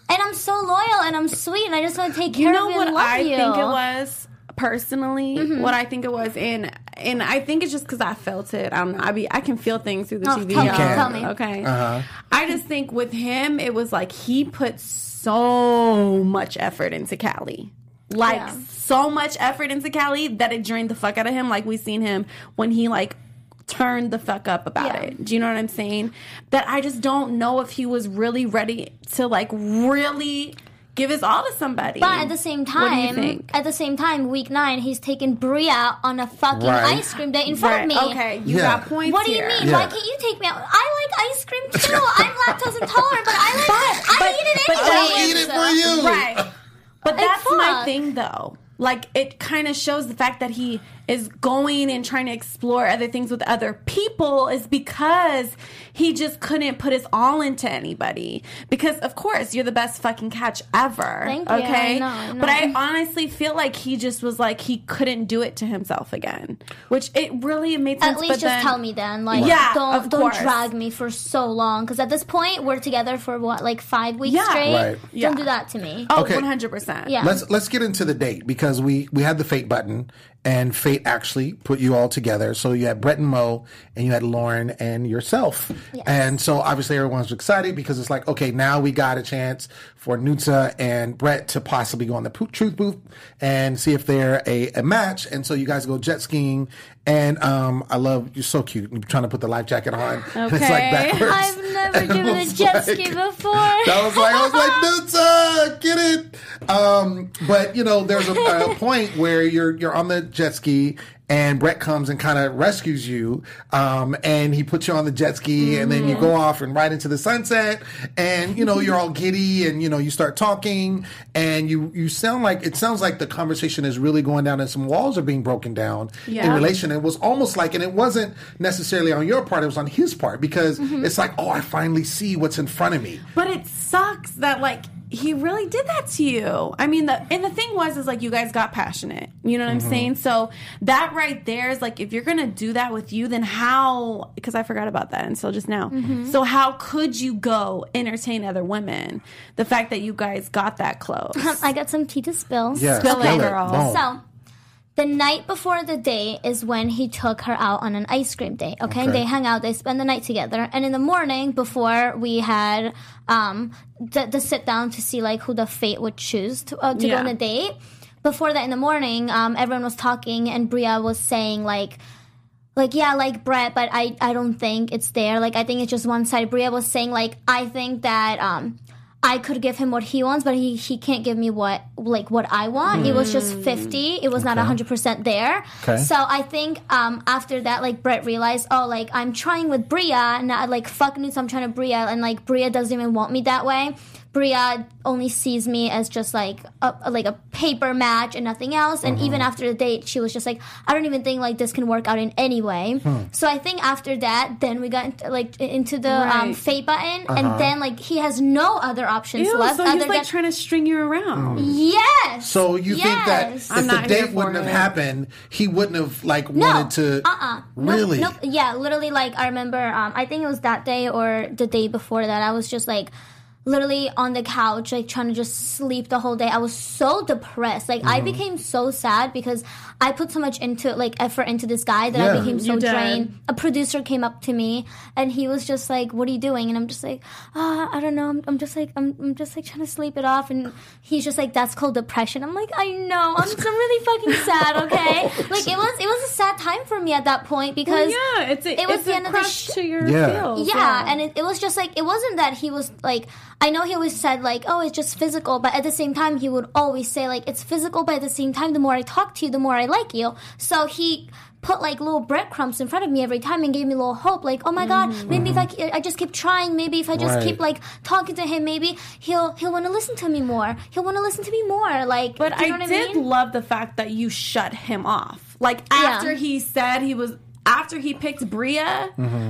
and I'm so loyal and I'm sweet and I just want to take care You know of you what and love I you. think it was personally. Mm-hmm. What I think it was, and and I think it's just because I felt it. I don't. I be I can feel things through the Oh, TV. tell y'all. tell me. Okay. Uh-huh. I just think with him, it was like he put so much effort into Callie. Like Yeah. so much effort into Callie that it drained the fuck out of him. Like we seen him when he like turned the fuck up about Yeah. it. Do you know what I'm saying? That I just don't know if he was really ready to like really give his all to somebody. But at the same What do you time, think? at the same time, week nine, he's taking Bria on a fucking Right. ice cream date in front Right, of me. Okay, you Yeah. got points. What do you here. mean? Yeah. Why can't you take me out? I like ice cream too. I'm lactose intolerant, but I like it. I but- eat it but anyway. I'll eat it for you. Right. But that's my thing though. Like it kind of shows the fact that he is going and trying to explore other things with other people is because he just couldn't put his all into anybody. Because of course you're the best fucking catch ever. Thank you. Okay. I know, I. But I honestly feel like he just was like he couldn't do it to himself again. Which it really made sense. At least but just then- tell me then. Like, Yeah, don't of don't course. drag me for so long. Because at this point, we're together for what, like five weeks Yeah. straight. Right. Yeah. Don't do that to me. Oh, Okay. 100%. Yeah. Let's let's get into the date because we we had the fate button and fate actually put you all together. So you had Brett and Mo and you had Lauren and yourself. And so obviously everyone's excited because it's like okay now we got a chance for Nutsa and Brett to possibly go on the truth booth and see if they're a, a match. And so you guys go jet skiing and um I love you're so cute. You're trying to put the life jacket on. And it's like Okay. backwards. I've never And driven a jet like- ski before. that was like I was like Nutsa, get it. Um, but you know, there's a, a point where you're you're on the jet ski and Brett comes and kind of rescues you, um, and he puts you on the jet ski, and then you go off and right into the sunset, and you know you're all giddy, and you know you start talking, and you you sound like it sounds like the conversation is really going down, and some walls are being broken down in relation. It was almost like, and it wasn't necessarily on your part; it was on his part because it's like, oh, I finally see what's in front of me. But it sucks that like he really did that to you. I mean, the and the thing was is like you guys got passionate. You know what I'm mm-hmm. saying? So that right there is like if you're gonna do that with you, then how? Because I forgot about that until just now. Mm-hmm. So how could you go entertain other women? The fact that you guys got that close. I got some tea to spill. Yeah, Spill it, spill girl. Boom. So, the night before the date is when he took her out on an ice cream date. Okay, Okay. they hung out, they spend the night together, and in the morning before we had um the, the sit down to see like who the fate would choose to uh, to go on a date. Before that, in the morning, um, everyone was talking, and Bria was saying like like yeah, like Brett, but I I don't think it's there. Like I think it's just one side. Bria was saying like I think that um I could give him what he wants, but he he can't give me what like what I want. It was just fifty. It was not hundred percent there. Okay. So I think um after that, like Brett realized, oh, like I'm trying with Bria, not like fuck news. I'm trying to Bria, and like Bria doesn't even want me that way. Bria only sees me as just like a, a- like a paper match and nothing else. And even after the date, she was just like, I don't even think like this can work out in any way. So I think after that, then we got into, like into the um, Right. fate button, and then like he has no other options Ew, left so he's other like than trying to string you around. yes. So you think that if I'm the not here date wouldn't for have it. happened, he wouldn't have like No, wanted to? uh-uh. Nope, Really? Nope. Yeah, literally. Like I remember. Um, I think it was that day or the day before that. I was just like, literally on the couch, like trying to just sleep the whole day. I was so depressed. Like Mm-hmm. I became so sad because I put so much into like effort into this guy that Yeah. I became so drained. A producer came up to me and he was just like, "What are you doing?" And I'm just like, ah, I don't know. I'm, I'm just like, I'm, I'm just like trying to sleep it off. And he's just like, "That's called depression." I'm like, I know. I'm, I'm really fucking sad. Okay, like it was, it was a sad time for me at that point because Well, yeah, it's a, it was it's the a end of the crush sh- to your Yeah. feels. yeah, and it, it was just like it wasn't that he was like I know he always said like oh it's just physical, but at the same time he would always say like it's physical, but at the same time the more I talk to you, the more I like you. So he put like little breadcrumbs in front of me every time and gave me a little hope like oh my god mm-hmm. maybe if I, mm-hmm. I just keep trying maybe if I just Right. keep like talking to him maybe he'll he'll want to listen to me more he'll want to listen to me more like But do you I what did I mean? love the fact that you shut him off. Like after he said he was after he picked Bria,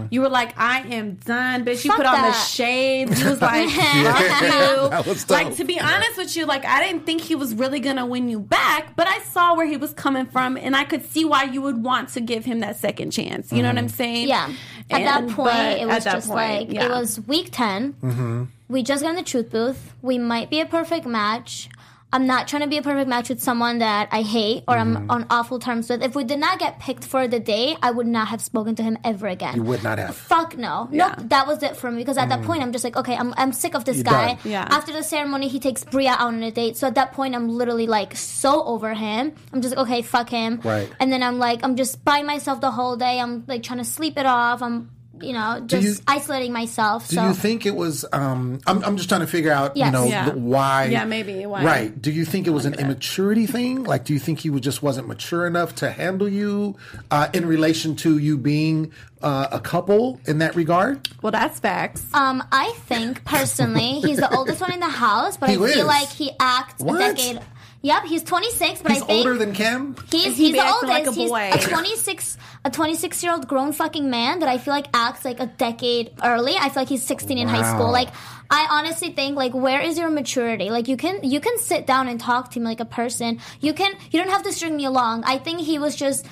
you were like, I am done, bitch. You Fuck put on the shades. You was like, fuck you. That was like to be honest with you, like I didn't think he was really gonna win you back, but I saw where he was coming from and I could see why you would want to give him that second chance. You know what I'm saying? Yeah. At that point, it was just point, like yeah. it was week 10 Mm-hmm. We just got in the truth booth. We might be a perfect match. I'm not trying to be a perfect match with someone that I hate or Mm-hmm. I'm on awful terms with. If we did not get picked for the day, I would not have spoken to him ever again. You would not have. Fuck no. Yeah. Nope, that was it for me because at that point I'm just like, okay, I'm, I'm sick of this You're guy. done. Yeah. After the ceremony, he takes Bria out on a date. So at that point, I'm literally like so over him. I'm just like, okay, fuck him. Right. And then I'm like, I'm just by myself the whole day. I'm like trying to sleep it off. I'm, you know, just you- isolating myself. Do so you think it was? Um, I'm, I'm just trying to figure out, you know, Yeah. the, why. Yeah, maybe, why. Right. Do you think it was an immaturity thing? Like, do you think he was just wasn't mature enough to handle you uh, in relation to you being uh, a couple in that regard? Well, that's facts. Um, I think personally, he's the oldest one in the house, but He I feel like he acts What? a decade. Yep, he's 26, but He's I think he's older than Kim. He's, He he's be the acting oldest. like a boy. He's a 26 a 26 year old grown fucking man that I feel like acts like a decade early. I feel like he's 16 in high Wow. school. Like I honestly think like where is your maturity? Like you can you can sit down and talk to me like a person. You can you don't have to string me along. I think he was just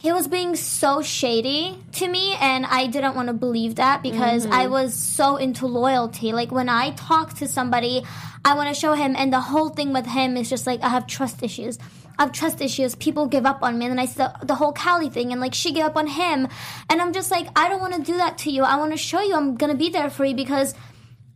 he was being so shady to me and I didn't want to believe that because I mm-hmm. was so into loyalty. Like when I talk to somebody, I want to show him and the whole thing with him is just like I have trust issues. I have trust issues. People give up on me and then I see the, the whole Callie thing and like she gave up on him and I'm just like I don't want to do that to you. I want to show you I'm going to be there for you because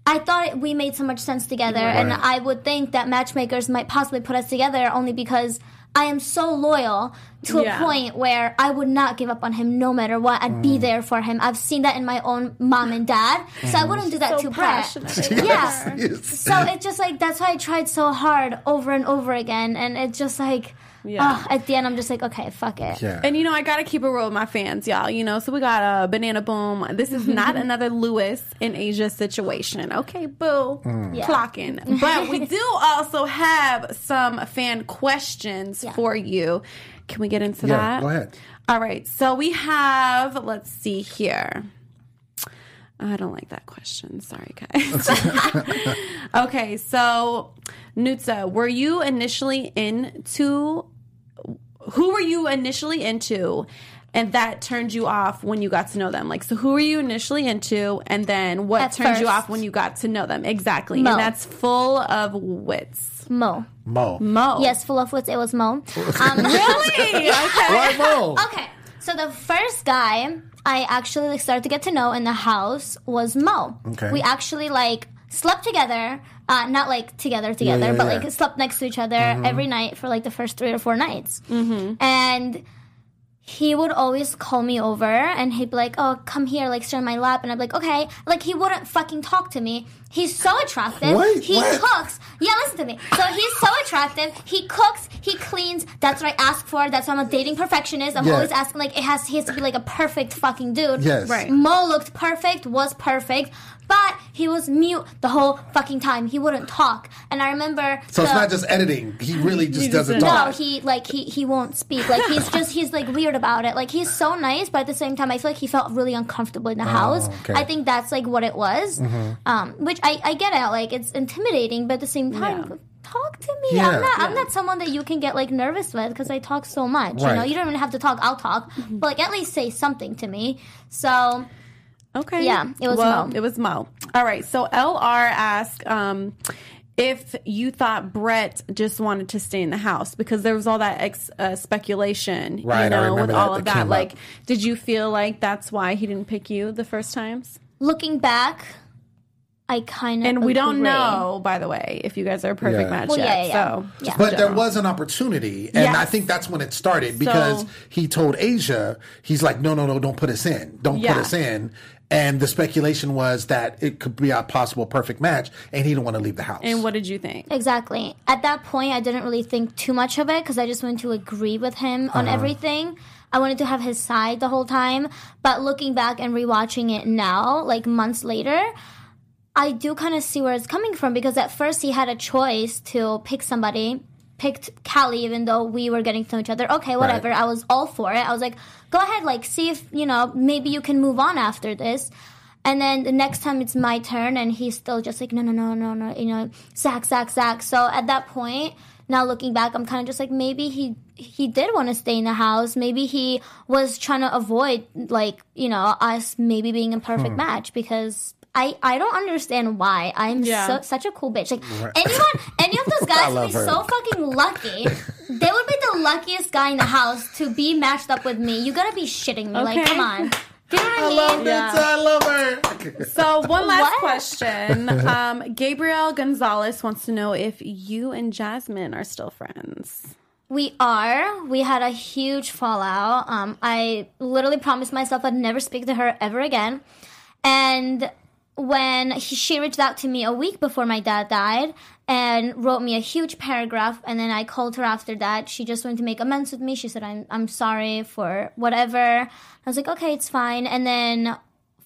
I thought we made so much sense together, and I would think that matchmakers might possibly put us together only because I am so loyal to Yeah. a point where I would not give up on him no matter what. I'd Mm. be there for him. I've seen that in my own mom and dad, so I wouldn't do that So to Brett. Yeah. Yes. So it's just like that's why I tried so hard over and over again, and it's just like, Yeah. ah, at the end I'm just like, okay, fuck it. Yeah. And you know, I gotta keep it real with my fans, y'all. You know, so we got a uh, banana boom. This is not another Lewis in Asia situation. Okay, boo, Yeah. clocking. But we do also have some fan questions Yeah. for you. Can we get into Yeah, that? go ahead. All right. So we have. Let's see here. I don't like that question. Sorry, guys. okay, so Nutsa, were you initially into who were you initially into and that turned you off when you got to know them like so who were you initially into and then what At turned you off when you got to know them exactly Mo. and that's full of wits Mo. Mo. mo Yes, full of wits. It was Mo. Um, really okay Why Mo? Okay, so the first guy I actually like, started to get to know in the house was Mo. Okay. We actually like slept together, uh, not like together together, yeah, but yeah. like slept next to each other every night for like the first three or four nights. Mm-hmm. And he would always call me over and he'd be like, "Oh, come here, like sit on my lap," and I'd be like, "Okay." Like he wouldn't fucking talk to me. He's so attractive. Wait, he what? cooks. Yeah, listen to me. So he's so attractive. He cooks. He cleans. That's what I ask for. That's why I'm a dating perfectionist. I'm Yeah. always asking like it has. He has to be like a perfect fucking dude. Yes. Right. Mo looked perfect. Was perfect. But he was mute the whole fucking time. He wouldn't talk. And I remember. So it's not just editing. He really just just doesn't didn't. talk. no, he like he he won't speak. Like he's just he's like weird about it. Like he's so nice, but at the same time, I feel like he felt really uncomfortable in the house. okay. I think that's like what it was. Um, which I I get it. Like it's intimidating, but at the same time. Yeah. Talk to me. Yeah. I'm not. I'm not someone that you can get like nervous with because I talk so much. You know, you don't even have to talk. I'll talk, but like at least say something to me. So Okay. Yeah, it was well, Mo. It was Mo. All right. So LR asked um, if you thought Brett just wanted to stay in the house because there was all that ex- uh, speculation, Right, I you know, remember with that. all That of that. came up. Like, did you feel like that's why he didn't pick you the first times? looking back, I kind of And we don't know, by the way, if you guys are a perfect Yeah. match Well, yet. yeah, yeah, yeah. So, Yeah. But there was an opportunity, and Yes. I think that's when it started because So- he told Asia, he's like, "No, no, no, don't put us in, don't Yeah. put us in." And the speculation was that it could be a possible perfect match, and he didn't want to leave the house. and what did you think? Exactly. At that point, I didn't really think too much of it because I just wanted to agree with him on Uh-huh. everything. I wanted to have his side the whole time. But looking back and rewatching it now, like months later, I do kind of see where it's coming from because at first he had a choice to pick somebody. Picked Callie, even though we were getting to know each other. Okay, whatever. I was all for it. I was like, go ahead, like, see if, you know, maybe you can move on after this. And then the next time it's my turn, and he's still just like, no, no, no, no, no, you know, Zak, Zak, Zak. So at that point, now looking back, I'm kind of just like, maybe he he did want to stay in the house. Maybe he was trying to avoid, like, you know, us maybe being a perfect hmm. match because. I, I don't understand why I'm Yeah. so, such a cool bitch. Like anyone, any of those guys would be her. so fucking lucky. They would be the luckiest guy in the house to be matched up with me. You gotta be shitting me. Like, come on. Do you know what I, I mean? love Yeah. it. I love her. So, one last What? question. Um, Gabriel Gonzalez wants to know if you and Jasmine are still friends. We are. We had a huge fallout. Um, I literally promised myself I'd never speak to her ever again. And when he, she reached out to me a week before my dad died and wrote me a huge paragraph, and then I called her after that. She just wanted to make amends with me. She said, "I'm I'm sorry for whatever." I was like, "Okay, it's fine." And then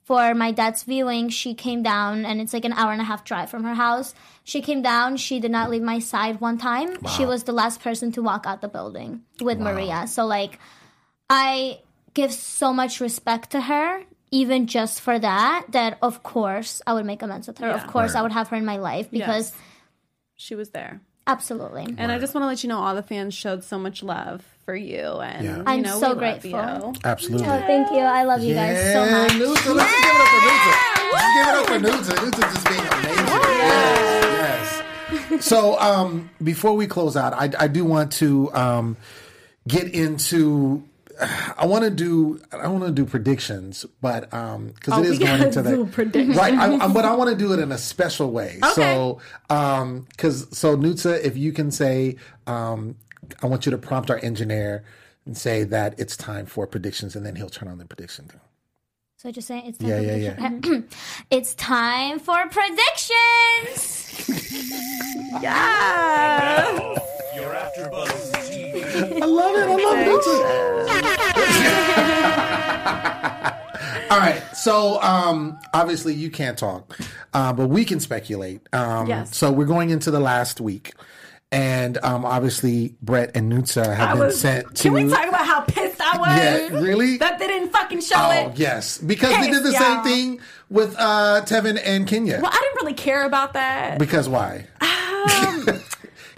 for my dad's viewing, she came down, and it's like an hour and a half drive from her house. She came down. She did not leave my side one time. She was the last person to walk out the building with Maria. So like, I give so much respect to her, even just for that. That of course I would make amends with her. Yeah. Of course I would have her in my life because Yes. She was there. absolutely. And I just want to let you know all the fans showed so much love for you. And, Yeah. you I'm know, so we love grateful. you. Absolutely. Oh, thank you. I love you guys so much. Nutsa, let's just give it up for Nutsa. Let's give it up for Nutsa. Nutsa just being amazing. Yes. yes. So um, before we close out, I, I do want to um, get into. I want to do. I want to do predictions, but um, because Oh, it is going into predictions. right. I, I, but I want to do it in a special way. So, um, because so Nutsa, if you can say, um, I want you to prompt our engineer and say that it's time for predictions, and then he'll turn on the prediction. So I just saying, it's time Yeah, for yeah, prediction- it's time for predictions. Yeah. You're AfterBuzz TV. I love it. I love Nutsa. All right. So um, obviously you can't talk, uh, but we can speculate. Um, Yes. So we're going into the last week. And um, obviously, Brett and Nutsa have I been was, sent to. can we talk about how pissed I was? Yeah, really? That they didn't fucking show Oh it. yes, because they did the same y'all. thing with uh, Tevin and Kenya. Well, I didn't really care about that. Because why?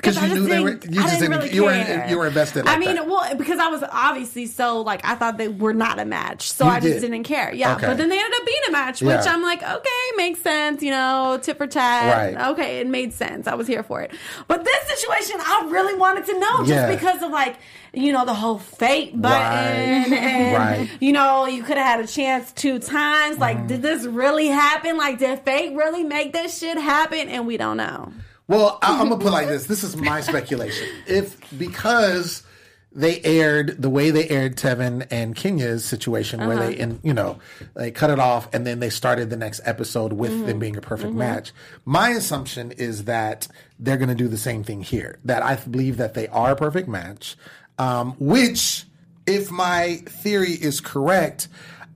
Because I you knew they were. You I just didn't really you were. You were invested. Like I mean, that. well, because I was obviously so like I thought they were not a match, so You I just did. didn't care. Yeah, Okay. but then they ended up being a match, which Yeah. I'm like, okay, makes sense. You know, tit for tat. Right. Okay, it made sense. I was here for it. But this situation, I really wanted to know just Yeah. because of like you know the whole fate button Right. and Right. you know you could have had a chance two times. Like, Mm-hmm. did this really happen? Like, did fate really make this shit happen? And we don't know. Well, I, I'm gonna put it like this. This is my speculation. If because they aired the way they aired Tevin and Kenya's situation, where they, uh-huh. and you know, they cut it off and then they started the next episode with mm-hmm. them being a perfect mm-hmm. match. My assumption is that they're going to do the same thing here. That I believe that they are a perfect match, um, which, if my theory is correct.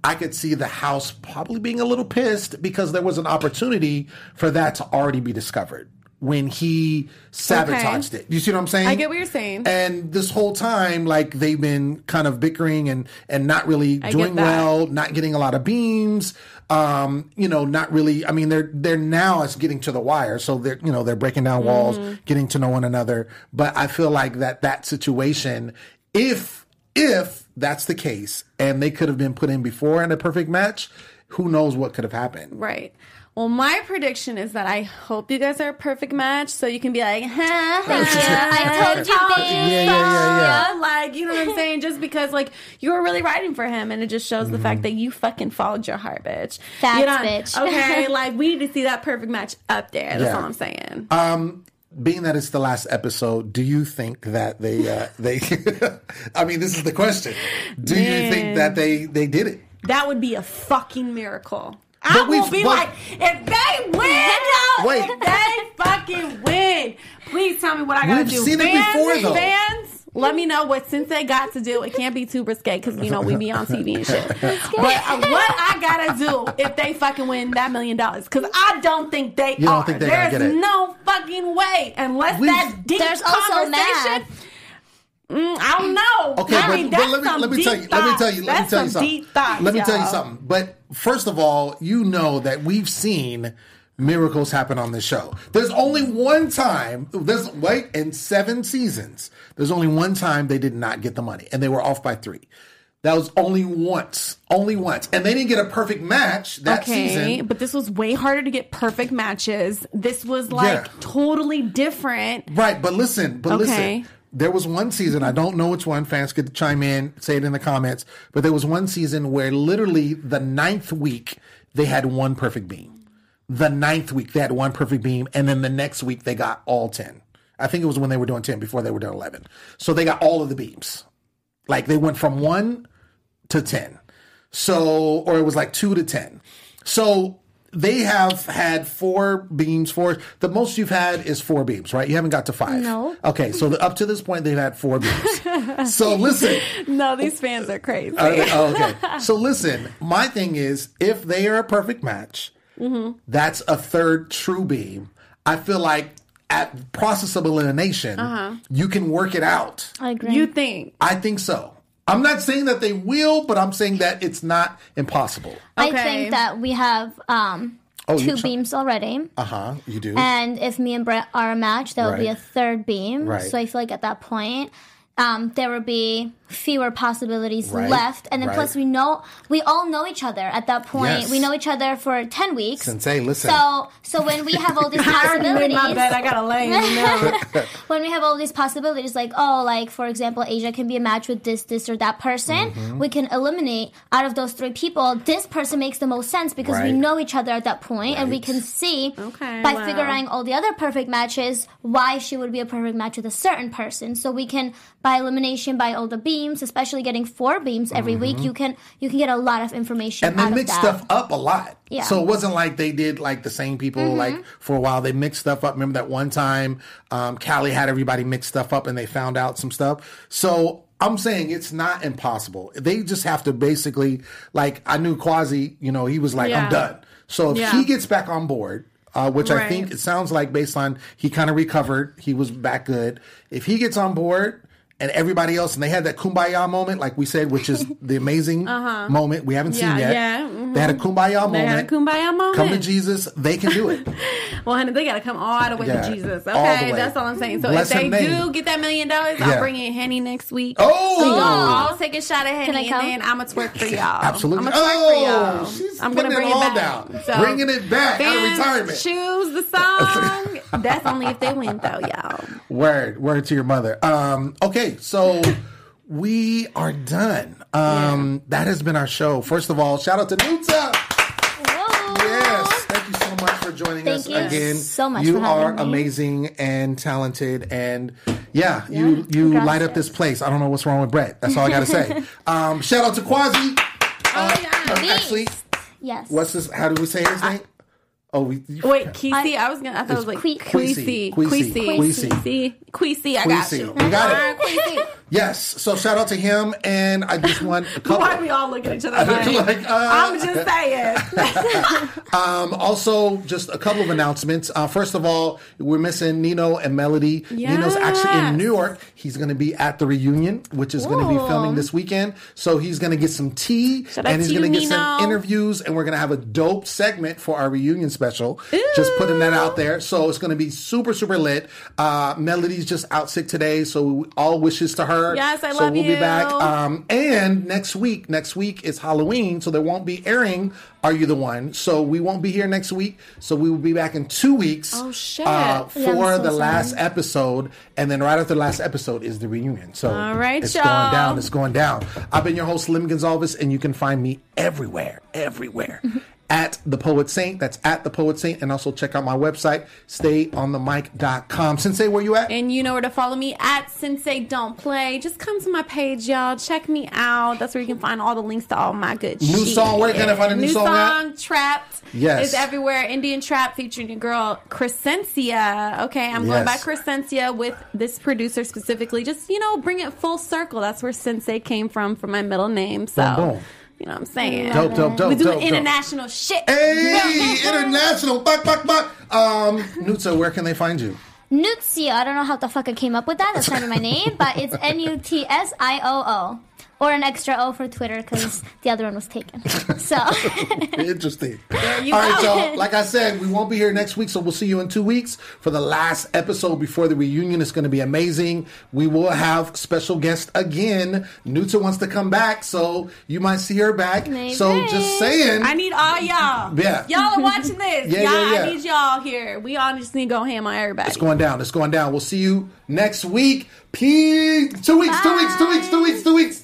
I could see the house probably being a little pissed because there was an opportunity for that to already be discovered when he sabotaged it. You see what I'm saying? I get what you're saying. And this whole time, like they've been kind of bickering and and not really I doing well, not getting a lot of beams. Um, you know, not really. I mean, they're they're now it's getting to the wire, so they're you know they're breaking down walls, Mm-hmm. getting to know one another. But I feel like that that situation, if if that's the case, and they could have been put in before in a perfect match, who knows what could have happened? Right. Well, my prediction is that I hope you guys are a perfect match, so you can be like, "Ha, you. I told you, babe. Yeah, yeah, yeah, like you know what I'm saying? Just because like you were really riding for him, and it just shows the Mm-hmm. fact that you fucking followed your heart, bitch. Facts, You know- bitch. Okay, like we need to see that perfect match up there. That's all I'm saying. Um, being that it's the last episode, do you think that they uh, they? I mean, this is the question. Do you think that they they did it? that would be a fucking miracle. But I will be but- like, if they win, Wait. if they fucking win, please tell me what I gotta We've do. seen it before, though. fans, let me know what since they got to do. It can't be too risque because you know we be on TV and shit. but uh, what I gotta do if they fucking win that million dollars? Because I don't think they You don't are. think they're There's get it? no fucking way unless We've- that deep There's also conversation. Mm, I don't know. Okay, I mean, but that's let me let me tell you let me tell you let me tell you some something. deep thoughts, let me tell you something. But first of all, you know that we've seen miracles happen on this show. There's only one time. There's wait in seven seasons. There's only one time they did not get the money, and they were off by three. That was only once, only once, and they didn't get a perfect match that okay, season. but this was way harder to get perfect matches. This was like Yeah. totally different. Right, but listen, but Okay. listen. There was one season, I don't know which one, fans could chime in, say it in the comments, but there was one season where literally the ninth week they had one perfect beam. The ninth week they had one perfect beam, and then the next week they got all 10. I think it was when they were doing 10 before they were doing 11. So they got all of the beams. Like they went from one to 10. So, or it was like two to 10. So they have had four beams, four. The most you've had is four beams, right? You haven't got to five. No. Okay, so the, up to this point, they've had four beams. so listen. No, these fans are crazy. Uh, oh, okay. So listen, my thing is if they are a perfect match, Mm-hmm. that's a third true beam. I feel like at process of elimination, Uh-huh. you can work it out. I agree. you think? I think so. I'm not saying that they will, but I'm saying that it's not impossible. I think that we have um, Oh, you two beams already. Uh huh. You do. And if me and Brett are a match, that would be a third beam. Right. So I feel like at that point, um, there would be fewer possibilities Right. left. And then Right. plus we know we all know each other at that point. Yes. We know each other for ten weeks. Sinse, listen. So so when we have all these I already made possibilities my bed. I gotta lay in the when we have all these possibilities, like oh, like for example, Asia can be a match with this, this, or that person. Mm-hmm. We can eliminate out of those three people. This person makes the most sense because we know each other at that point, and we can see Okay, by wow. figuring all the other perfect matches why she would be a perfect match with a certain person. So we can by elimination, by all the beams, especially getting four beams every week, you can you can get a lot of information. Mm-hmm. and they mix stuff up a lot. Yeah. Mm-hmm. So it wasn't like they did like the same people like for a while. They mixed stuff up. Remember that one time um, Callie had everybody mix stuff up and they found out some stuff. So I'm saying it's not impossible. They just have to basically like I knew Kwasi. You know he was like Yeah. I'm done. So if Yeah. he gets back on board. Uh, which I think it sounds like based on he kind of recovered, he was back good. If he gets on board and everybody else, and they had that kumbaya moment, like we said, which is the amazing moment we haven't Uh-huh. Yeah, seen yet. yeah, mhm. They had a kumbaya moment. They had a kumbaya moment. Come to Jesus, they can do it. Well, honey, they gotta come all the way Yeah, to Jesus. all the Okay, way. that's all I'm saying. So Bless if they do get that million dollars, Yeah. I'll bring in Henny next week. Oh! So y'all all take a shot at I Henny, and then I'm gonna twerk for y'all. Absolutely. I'm gonna twerk for y'all. Oh, she's I'm gonna putting bring it all back. down. So, Bringing it back out of retirement. Choose the song. that's only if they win, though, y'all. Word, word to your mother. Um, okay, so we are done. Um, That has been our show. First of all, shout out to Nuta. Yes, thank you so much for joining Thank us you again. so much You for having are me. amazing and talented, and yeah, you you light up this place. I don't know what's wrong with Brett. That's all I got to say. um, shout out to Kwasi. Uh, uh, actually, Yes. what's this? How do we say his name? Oh, we. Wait, Kesey. I, was gonna. I thought it was like Que- Queasy. Queasy. Queasy. I got Queasy. you. We got it. Yes. So shout out to him, and I just want a couple. Why we all looking at each other like, Like, uh, I'm just saying. Um, also, just a couple of announcements. Uh, first of all, we're missing Nino and Melody. Nino's actually in New York. He's going to be at the reunion, which is going to be filming this weekend. So he's going to get some tea Shout and he's going to you, get some interviews, and we're going to have a dope segment for our reunion special. Just putting that out there. So it's going to be super, super lit. Uh, Melody's just out sick today, so all wishes to her. Yes, I so love we'll be back. Um, and next week, next week is Halloween, so there won't be airing Are You the One? So we won't be here next week. So we will be back in two weeks. Oh, shit. Uh, for Yeah, so the sorry. last episode, and then right after the last episode is the reunion. So All right, it's y'all. going down. It's going down. I've been your host, Lem Gonsalves, and you can find me everywhere, everywhere. At the Poet Saint, that's at the Poet Saint, and also check out my website, stayonthemic.com. Sinse, where you at? And you know where to follow me at Sinse Don't Play. Just come to my page, y'all. Check me out. That's where you can find all the links to all my good New shit. song, where can I find a new song at? Trapped. Yes. Is everywhere. Indian Trap featuring your girl Crescencia. Okay, I'm going by Yes. Crescencia with this producer specifically. Just, you know, bring it full circle. That's where Sinse came from for my middle name. So, Boom, boom. You know what I'm saying? Dope, dope, dope, we doing dope, dope. international shit. Hey, international. Buck, buck, buck. Um, Nutsa, where can they find you? Nutsio. I don't know how the fuck I came up with that. That's not even my name, but it's N U T S I O O. Or an extra O for Twitter because the other one was taken. So, Interesting. you All right, go. y'all. Like I said, we won't be here next week, so we'll see you in two weeks for the last episode before the reunion. It's going to be amazing. We will have special guest again. Nutsa wants to come back, so you might see her back. Maybe. So just saying. I need all y'all. Yeah. Y'all are watching this. Yeah, y'all, yeah, yeah. I need y'all here. We all just need to go ham on everybody. It's going down. It's going down. We'll see you next week. Peace. Two weeks, two weeks, two weeks, two weeks, two weeks.